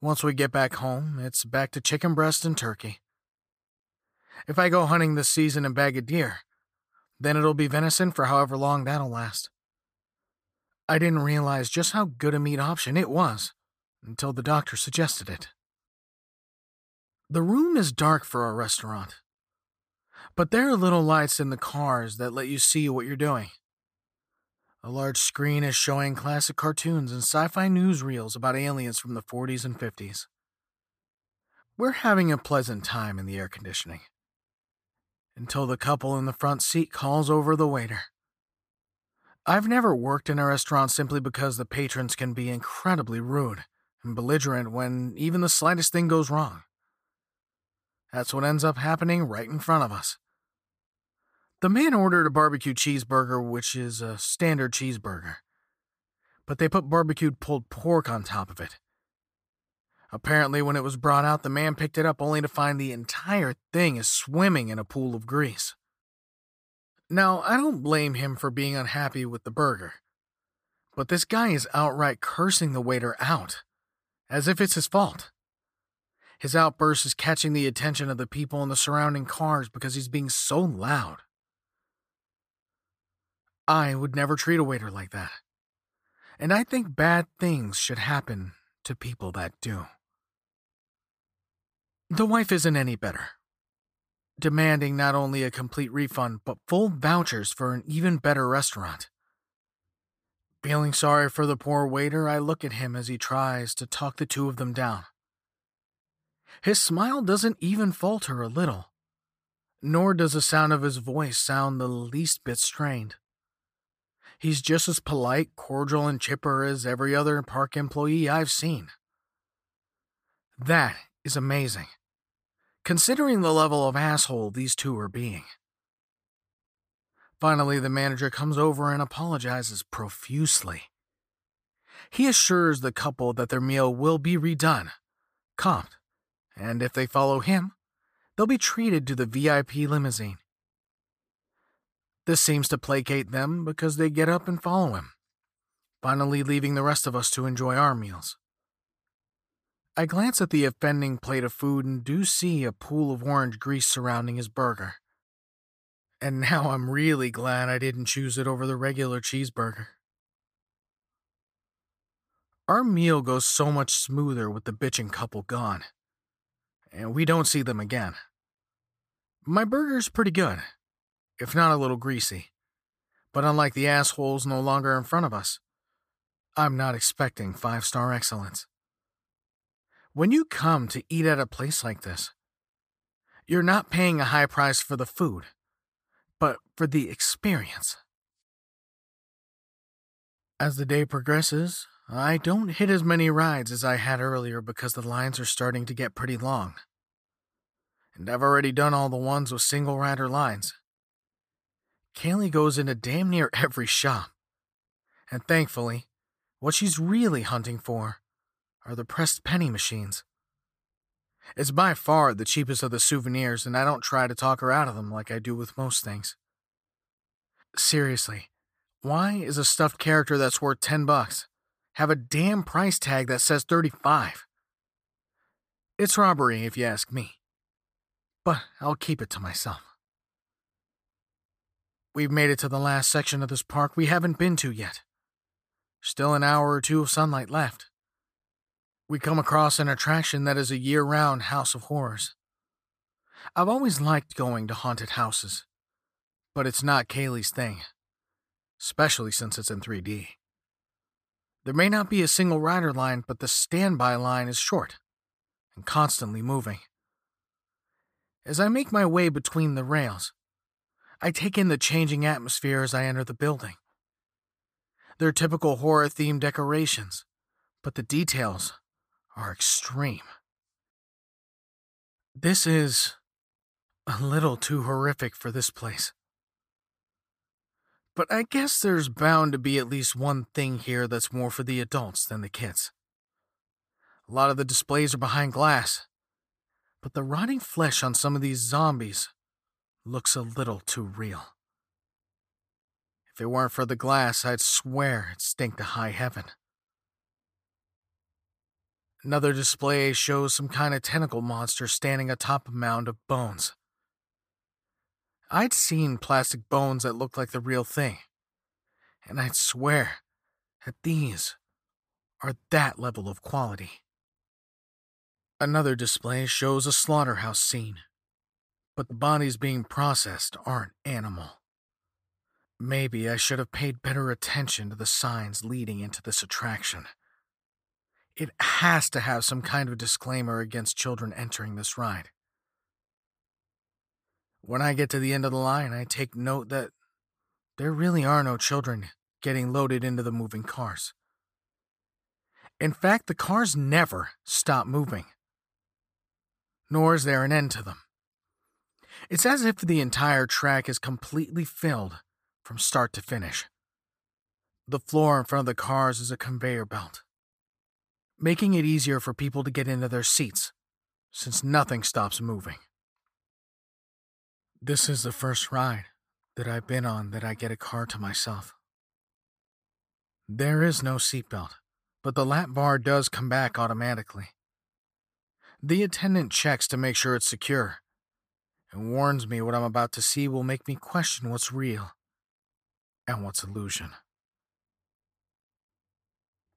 Once we get back home, it's back to chicken breast and turkey. If I go hunting this season and bag a deer, then it'll be venison for however long that'll last. I didn't realize just how good a meat option it was until the doctor suggested it. The room is dark for a restaurant, but there are little lights in the cars that let you see what you're doing. A large screen is showing classic cartoons and sci fi newsreels about aliens from the 40s and 50s. We're having a pleasant time in the air conditioning, until the couple in the front seat calls over the waiter. I've never worked in a restaurant simply because the patrons can be incredibly rude and belligerent when even the slightest thing goes wrong. That's what ends up happening right in front of us. The man ordered a barbecue cheeseburger, which is a standard cheeseburger, but they put barbecued pulled pork on top of it. Apparently, when it was brought out, the man picked it up only to find the entire thing is swimming in a pool of grease. Now, I don't blame him for being unhappy with the burger, but this guy is outright cursing the waiter out, as if it's his fault. His outburst is catching the attention of the people in the surrounding cars because he's being so loud. I would never treat a waiter like that. And I think bad things should happen to people that do. The wife isn't any better demanding not only a complete refund, but full vouchers for an even better restaurant. Feeling sorry for the poor waiter, I look at him as he tries to talk the two of them down. His smile doesn't even falter a little, nor does the sound of his voice sound the least bit strained. He's just as polite, cordial, and chipper as every other park employee I've seen. That is amazing considering the level of asshole these two are being. Finally, the manager comes over and apologizes profusely. He assures the couple that their meal will be redone, comped, and if they follow him, they'll be treated to the VIP limousine. This seems to placate them because they get up and follow him, finally leaving the rest of us to enjoy our meals. I glance at the offending plate of food and do see a pool of orange grease surrounding his burger. And now I'm really glad I didn't choose it over the regular cheeseburger. Our meal goes so much smoother with the bitching couple gone, and we don't see them again. My burger's pretty good, if not a little greasy, but unlike the assholes no longer in front of us, I'm not expecting five star excellence. When you come to eat at a place like this, you're not paying a high price for the food, but for the experience. As the day progresses, I don't hit as many rides as I had earlier because the lines are starting to get pretty long. And I've already done all the ones with single rider lines. Kaylee goes into damn near every shop. And thankfully, what she's really hunting for are the pressed penny machines. It's by far the cheapest of the souvenirs, and I don't try to talk her out of them like I do with most things. Seriously, why is a stuffed character that's worth 10 bucks have a damn price tag that says 35? It's robbery if you ask me. But I'll keep it to myself. We've made it to the last section of this park we haven't been to yet. Still an hour or two of sunlight left we come across an attraction that is a year round house of horrors. I've always liked going to haunted houses, but it's not Kaylee's thing, especially since it's in 3D. There may not be a single rider line, but the standby line is short and constantly moving. As I make my way between the rails, I take in the changing atmosphere as I enter the building. There are typical horror themed decorations, but the details are extreme. This is a little too horrific for this place. But I guess there's bound to be at least one thing here that's more for the adults than the kids. A lot of the displays are behind glass, but the rotting flesh on some of these zombies looks a little too real. If it weren't for the glass, I'd swear it'd stink to high heaven. Another display shows some kind of tentacle monster standing atop a mound of bones. I'd seen plastic bones that looked like the real thing, and I'd swear that these are that level of quality. Another display shows a slaughterhouse scene, but the bodies being processed aren't animal. Maybe I should have paid better attention to the signs leading into this attraction. It has to have some kind of disclaimer against children entering this ride. When I get to the end of the line, I take note that there really are no children getting loaded into the moving cars. In fact, the cars never stop moving, nor is there an end to them. It's as if the entire track is completely filled from start to finish. The floor in front of the cars is a conveyor belt, making it easier for people to get into their seats since nothing stops moving. This is the first ride that I've been on that I get a car to myself. There is no seatbelt, but the lap bar does come back automatically. The attendant checks to make sure it's secure and warns me what I'm about to see will make me question what's real and what's illusion.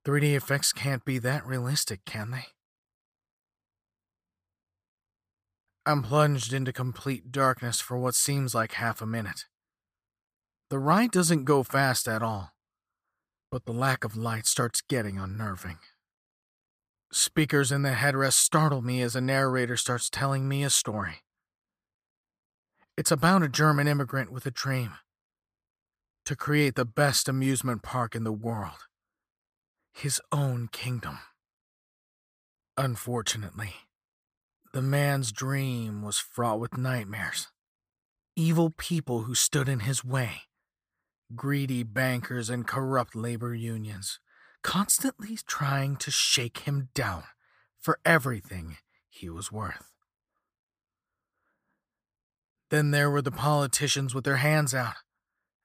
3D effects can't be that realistic, can they? I'm plunged into complete darkness for what seems like half a minute. The ride doesn't go fast at all, but the lack of light starts getting unnerving. Speakers in the headrest startle me as a narrator starts telling me a story. It's about a German immigrant with a dream to create the best amusement park in the world, his own kingdom. Unfortunately, the man's dream was fraught with nightmares, evil people who stood in his way, greedy bankers and corrupt labor unions, constantly trying to shake him down for everything he was worth. Then there were the politicians with their hands out,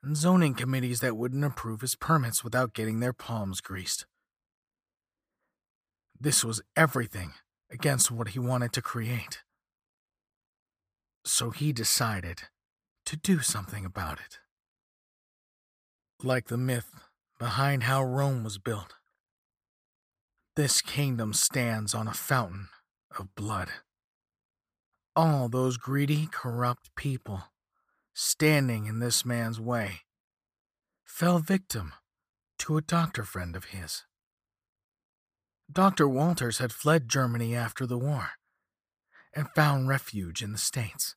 and zoning committees that wouldn't approve his permits without getting their palms greased. This was everything against what he wanted to create. So he decided to do something about it. Like the myth behind how Rome was built, this kingdom stands on a fountain of blood all those greedy, corrupt people standing in this man's way fell victim to a doctor friend of his. Dr. Walters had fled Germany after the war and found refuge in the States.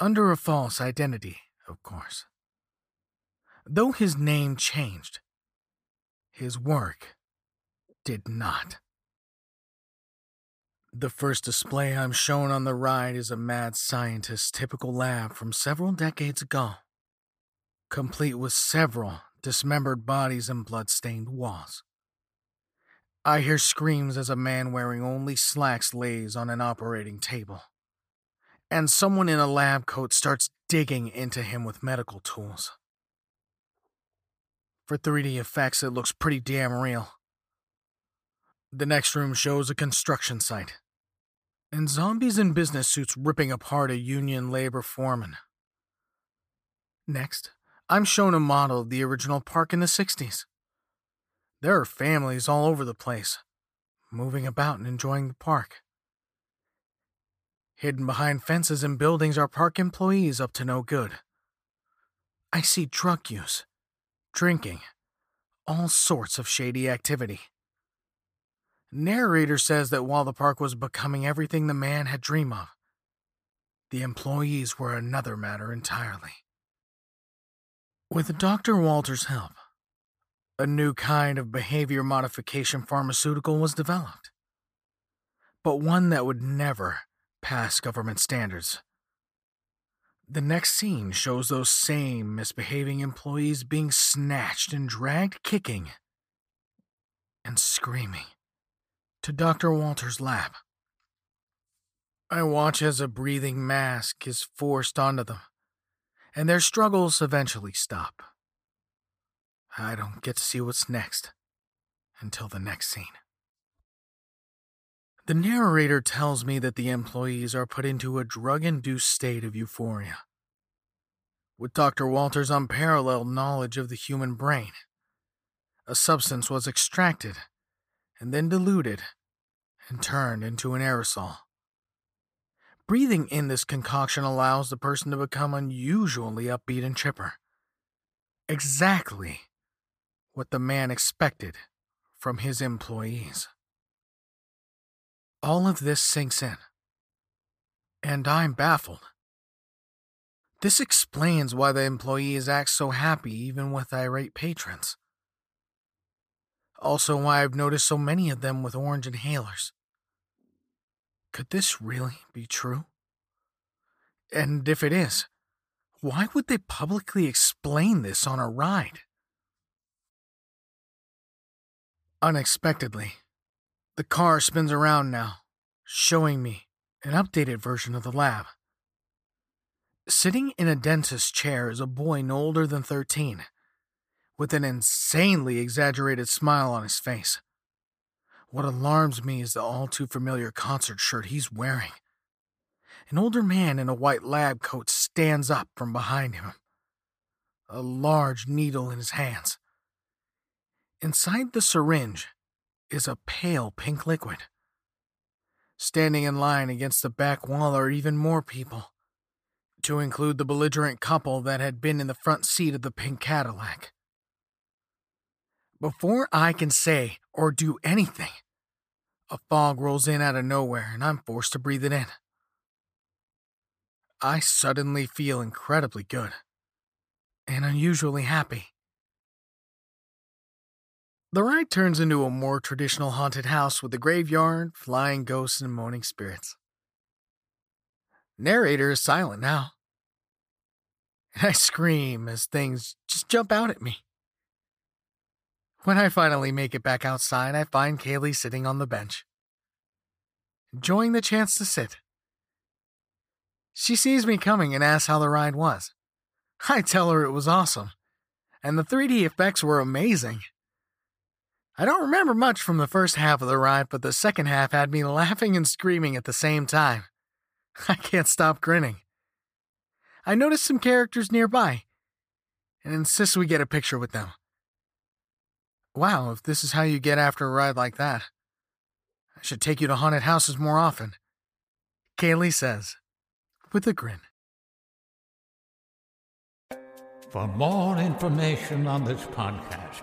Under a false identity, of course. Though his name changed, his work did not. The first display I'm shown on the ride is a mad scientist's typical lab from several decades ago, complete with several dismembered bodies and blood-stained walls. I hear screams as a man wearing only slacks lays on an operating table, and someone in a lab coat starts digging into him with medical tools. For 3D effects, it looks pretty damn real. The next room shows a construction site and zombies in business suits ripping apart a union labor foreman. Next, I'm shown a model of the original park in the 60s. There are families all over the place, moving about and enjoying the park. Hidden behind fences and buildings are park employees up to no good. I see drug use, drinking, all sorts of shady activity. Narrator says that while the park was becoming everything the man had dreamed of, the employees were another matter entirely. With Dr. Walter's help, a new kind of behavior modification pharmaceutical was developed, but one that would never pass government standards. The next scene shows those same misbehaving employees being snatched and dragged kicking and screaming to Dr. Walter's lab. I watch as a breathing mask is forced onto them, and their struggles eventually stop. I don't get to see what's next until the next scene. The narrator tells me that the employees are put into a drug induced state of euphoria. With Dr. Walter's unparalleled knowledge of the human brain, a substance was extracted and then diluted and turned into an aerosol. Breathing in this concoction allows the person to become unusually upbeat and chipper. Exactly what the man expected from his employees. All of this sinks in, and I'm baffled. This explains why the employees act so happy even with irate patrons. Also, why I've noticed so many of them with orange inhalers. Could this really be true? And if it is, why would they publicly explain this on a ride? Unexpectedly, the car spins around now, showing me an updated version of the lab. Sitting in a dentist's chair is a boy no older than 13, with an insanely exaggerated smile on his face. What alarms me is the all too familiar concert shirt he's wearing. An older man in a white lab coat stands up from behind him, a large needle in his hands. Inside the syringe is a pale pink liquid. Standing in line against the back wall are even more people, to include the belligerent couple that had been in the front seat of the pink Cadillac. Before I can say or do anything, a fog rolls in out of nowhere and I'm forced to breathe it in. I suddenly feel incredibly good and unusually happy. The ride turns into a more traditional haunted house with a graveyard, flying ghosts, and moaning spirits. Narrator is silent now. And I scream as things just jump out at me. When I finally make it back outside, I find Kaylee sitting on the bench, enjoying the chance to sit. She sees me coming and asks how the ride was. I tell her it was awesome, and the 3D effects were amazing. I don't remember much from the first half of the ride, but the second half had me laughing and screaming at the same time. I can't stop grinning. I notice some characters nearby and insist we get a picture with them. Wow, if this is how you get after a ride like that, I should take you to haunted houses more often. Kaylee says with a grin. For more information on this podcast,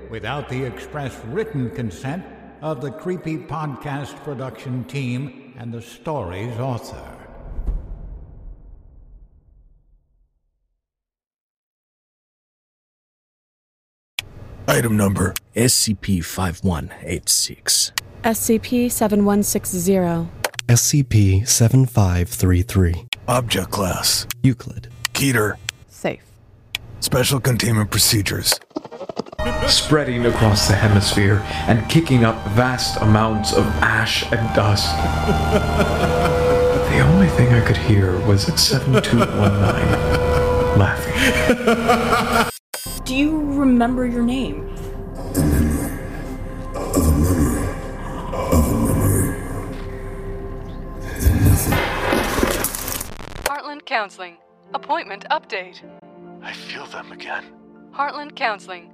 without the express written consent of the Creepy Podcast production team and the story's author. Item number SCP 5186. SCP 7160. SCP 7533. Object Class Euclid. Keter Safe. Special Containment Procedures Spreading across the hemisphere and kicking up vast amounts of ash and dust. the only thing I could hear was at 7219 laughing. Do you remember your name? Heartland Counseling. Appointment update. I feel them again. Heartland Counseling.